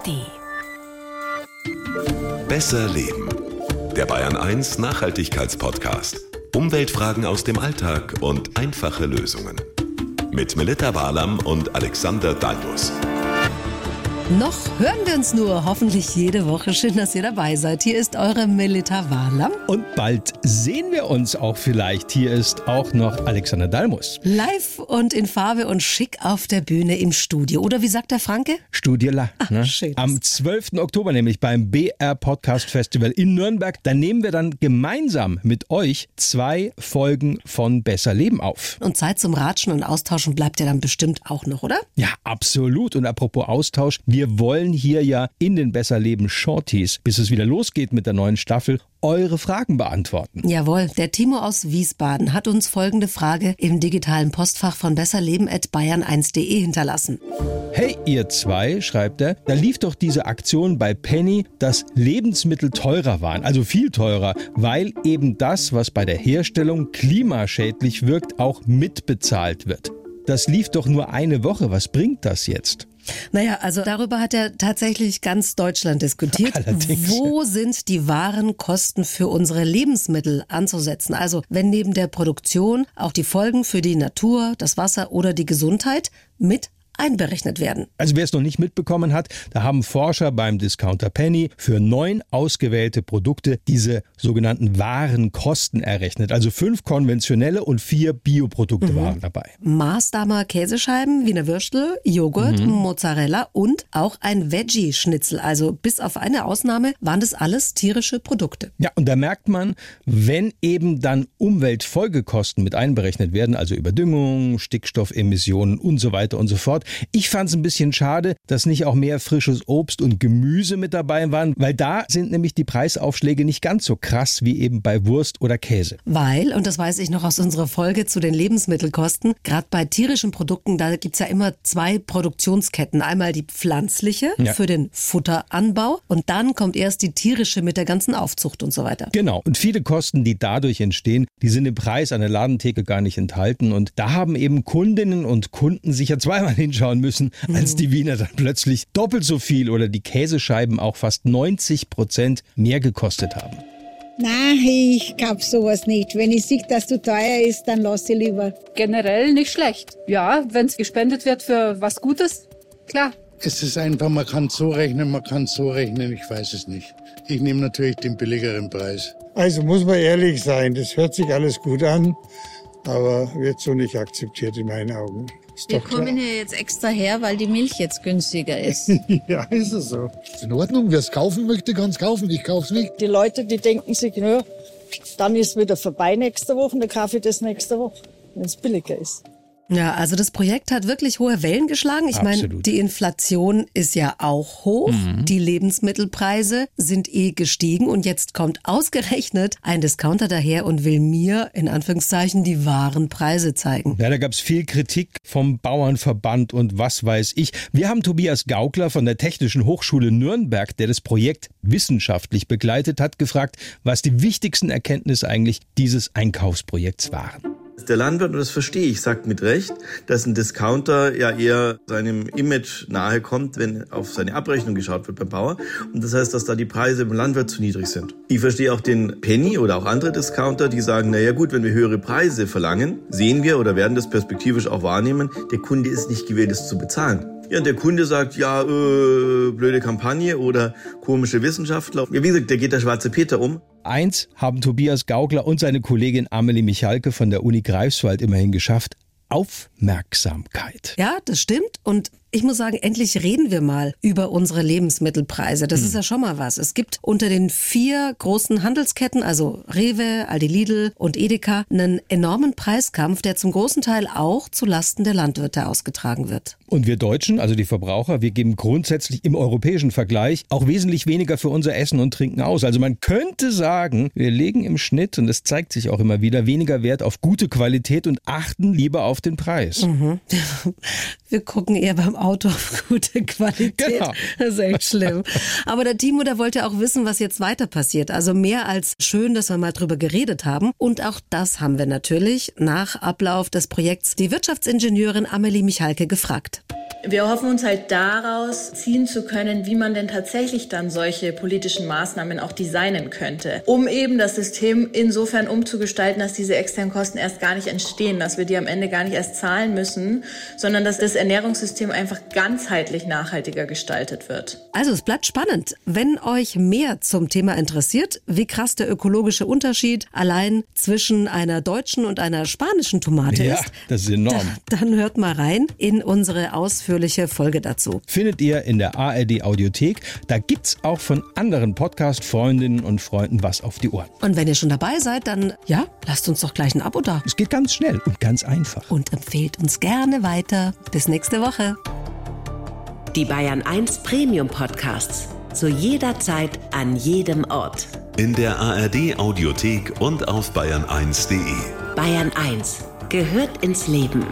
ARD. Besser Leben. Der Bayern 1 Nachhaltigkeitspodcast. Umweltfragen aus dem Alltag und einfache Lösungen. Mit Melita Walam und Alexander Dalmus. Noch hören wir uns nur hoffentlich jede Woche. Schön, dass ihr dabei seid. Hier ist eure Melita Walam. Und bald sehen wir uns auch vielleicht. Hier ist auch noch Alexander Dalmus. Live und in Farbe und schick auf der Bühne im Studio. Oder wie sagt der Franke? Studiola. Ach, Ne? schön. Am 12. Oktober nämlich beim BR Podcast Festival in Nürnberg. Da nehmen wir dann gemeinsam mit euch zwei Folgen von Besser Leben auf. Und Zeit zum Ratschen und Austauschen bleibt ja dann bestimmt auch noch, oder? Ja, absolut. Und apropos Austausch, wir wollen hier ja in den Besser Leben Shorties, bis es wieder losgeht mit der neuen Staffel, eure Fragen beantworten. Jawohl, der Timo aus Wiesbaden hat uns folgende Frage im digitalen Postfach von besserleben.bayern1.de hinterlassen. Hey, ihr zwei, schreibt er, da lief doch diese Aktion bei Penny, dass Lebensmittel teurer waren, also viel teurer, weil eben das, was bei der Herstellung klimaschädlich wirkt, auch mitbezahlt wird. Das lief doch nur eine Woche. Was bringt das jetzt? Naja, also darüber hat ja tatsächlich ganz Deutschland diskutiert. Allerdings. Wo sind die wahren Kosten für unsere Lebensmittel anzusetzen? Also wenn neben der Produktion auch die Folgen für die Natur, das Wasser oder die Gesundheit mit einberechnet werden. Also wer es noch nicht mitbekommen hat, da haben Forscher beim Discounter Penny für neun ausgewählte Produkte diese sogenannten wahren Kosten errechnet. Also fünf konventionelle und vier Bioprodukte waren dabei. Maßdamer Käsescheiben, Wiener Würstel, Joghurt, Mozzarella und auch ein Veggie-Schnitzel. Also bis auf eine Ausnahme waren das alles tierische Produkte. Ja, und da merkt man, wenn eben dann Umweltfolgekosten mit einberechnet werden, also Überdüngung, Stickstoffemissionen und so weiter und so fort. Ich fand es ein bisschen schade, dass nicht auch mehr frisches Obst und Gemüse mit dabei waren, weil da sind nämlich die Preisaufschläge nicht ganz so krass wie eben bei Wurst oder Käse. Weil, und das weiß ich noch aus unserer Folge zu den Lebensmittelkosten, gerade bei tierischen Produkten, da gibt's ja immer zwei Produktionsketten. Einmal die pflanzliche Ja. für den Futteranbau und dann kommt erst die tierische mit der ganzen Aufzucht und so weiter. Genau. Und viele Kosten, die dadurch entstehen, die sind im Preis an der Ladentheke gar nicht enthalten. Und da haben eben Kundinnen und Kunden sicher zweimal hinschauen müssen, als die Wiener dann plötzlich doppelt so viel oder die Käsescheiben auch fast 90 Prozent mehr gekostet haben. Nein, ich kauf sowas nicht. Wenn ich sehe, dass du teuer ist, dann lass ich lieber. generell nicht schlecht. Ja, wenn es gespendet wird für was Gutes, klar. Es ist einfach, man kann so rechnen, man kann so rechnen, ich weiß es nicht. Ich nehme natürlich den billigeren Preis. Also muss man ehrlich sein, das hört sich alles gut an, aber wird so nicht akzeptiert in meinen Augen. Ist Wir kommen hier jetzt extra her, weil die Milch jetzt günstiger ist. Ja, ist es so. Ist in Ordnung, wer es kaufen möchte, kann es kaufen, ich kauf's nicht. Die Leute, die denken sich, nö, dann ist wieder vorbei nächste Woche und dann kaufe ich das nächste Woche, wenn es billiger ist. Ja, also das Projekt hat wirklich hohe Wellen geschlagen. Ich meine, die Inflation ist ja auch hoch. Die Lebensmittelpreise sind eh gestiegen und jetzt kommt ausgerechnet ein Discounter daher und will mir in Anführungszeichen die wahren Preise zeigen. Ja, da gab es viel Kritik vom Bauernverband und was weiß ich. Wir haben Tobias Gaukler von der Technischen Hochschule Nürnberg, der das Projekt wissenschaftlich begleitet hat, gefragt, was die wichtigsten Erkenntnisse eigentlich dieses Einkaufsprojekts waren. Der Landwirt, und das verstehe ich, sagt mit Recht, dass ein Discounter ja eher seinem Image nahe kommt, wenn auf seine Abrechnung geschaut wird beim Bauer. Und das heißt, dass da die Preise beim Landwirt zu niedrig sind. Ich verstehe auch den Penny oder auch andere Discounter, die sagen, na ja gut, wenn wir höhere Preise verlangen, sehen wir oder werden das perspektivisch auch wahrnehmen, der Kunde ist nicht gewillt, es zu bezahlen. Ja, und der Kunde sagt, ja, äh, blöde Kampagne oder komische Wissenschaftler. Ja, wie gesagt, der geht der schwarze Peter um. Eins haben Tobias Gaukler und seine Kollegin Amelie Michalke von der Uni Greifswald immerhin geschafft. Aufmerksamkeit. Ja, das stimmt. Und ich muss sagen, endlich reden wir mal über unsere Lebensmittelpreise. Das ist ja schon mal was. Es gibt unter den vier großen Handelsketten, also Rewe, Aldi Lidl und Edeka, einen enormen Preiskampf, der zum großen Teil auch zu Lasten der Landwirte ausgetragen wird. Und wir Deutschen, also die Verbraucher, wir geben grundsätzlich im europäischen Vergleich auch wesentlich weniger für unser Essen und Trinken aus. Also man könnte sagen, wir legen im Schnitt, und das zeigt sich auch immer wieder, weniger Wert auf gute Qualität und achten lieber auf den Preis. Wir gucken eher beim Auto auf gute Qualität. Genau. Das ist echt schlimm. Aber der Timo, der wollte auch wissen, was jetzt weiter passiert. Also mehr als schön, dass wir mal drüber geredet haben. Und auch das haben wir natürlich nach Ablauf des Projekts die Wirtschaftsingenieurin Amelie Michalke gefragt. Wir hoffen uns halt daraus ziehen zu können, wie man denn tatsächlich dann solche politischen Maßnahmen auch designen könnte, um eben das System insofern umzugestalten, dass diese externen Kosten erst gar nicht entstehen, dass wir die am Ende gar nicht erst zahlen müssen, sondern dass das Ernährungssystem einfach ganzheitlich nachhaltiger gestaltet wird. Also es bleibt spannend. Wenn euch mehr zum Thema interessiert, wie krass der ökologische Unterschied allein zwischen einer deutschen und einer spanischen Tomate Ja, ist, das ist enorm. dann hört mal rein in unsere ausführliche Folge dazu. Findet ihr in der ARD Audiothek. Da gibt's auch von anderen Podcast-Freundinnen und Freunden was auf die Ohren. Und wenn ihr schon dabei seid, dann ja, lasst uns doch gleich ein Abo da. Es geht ganz schnell und ganz einfach. Und empfehlt uns gerne weiter. Bis nächste Woche. Die Bayern 1 Premium Podcasts. Zu jeder Zeit, an jedem Ort. In der ARD Audiothek und auf bayern1.de. Bayern 1 gehört ins Leben.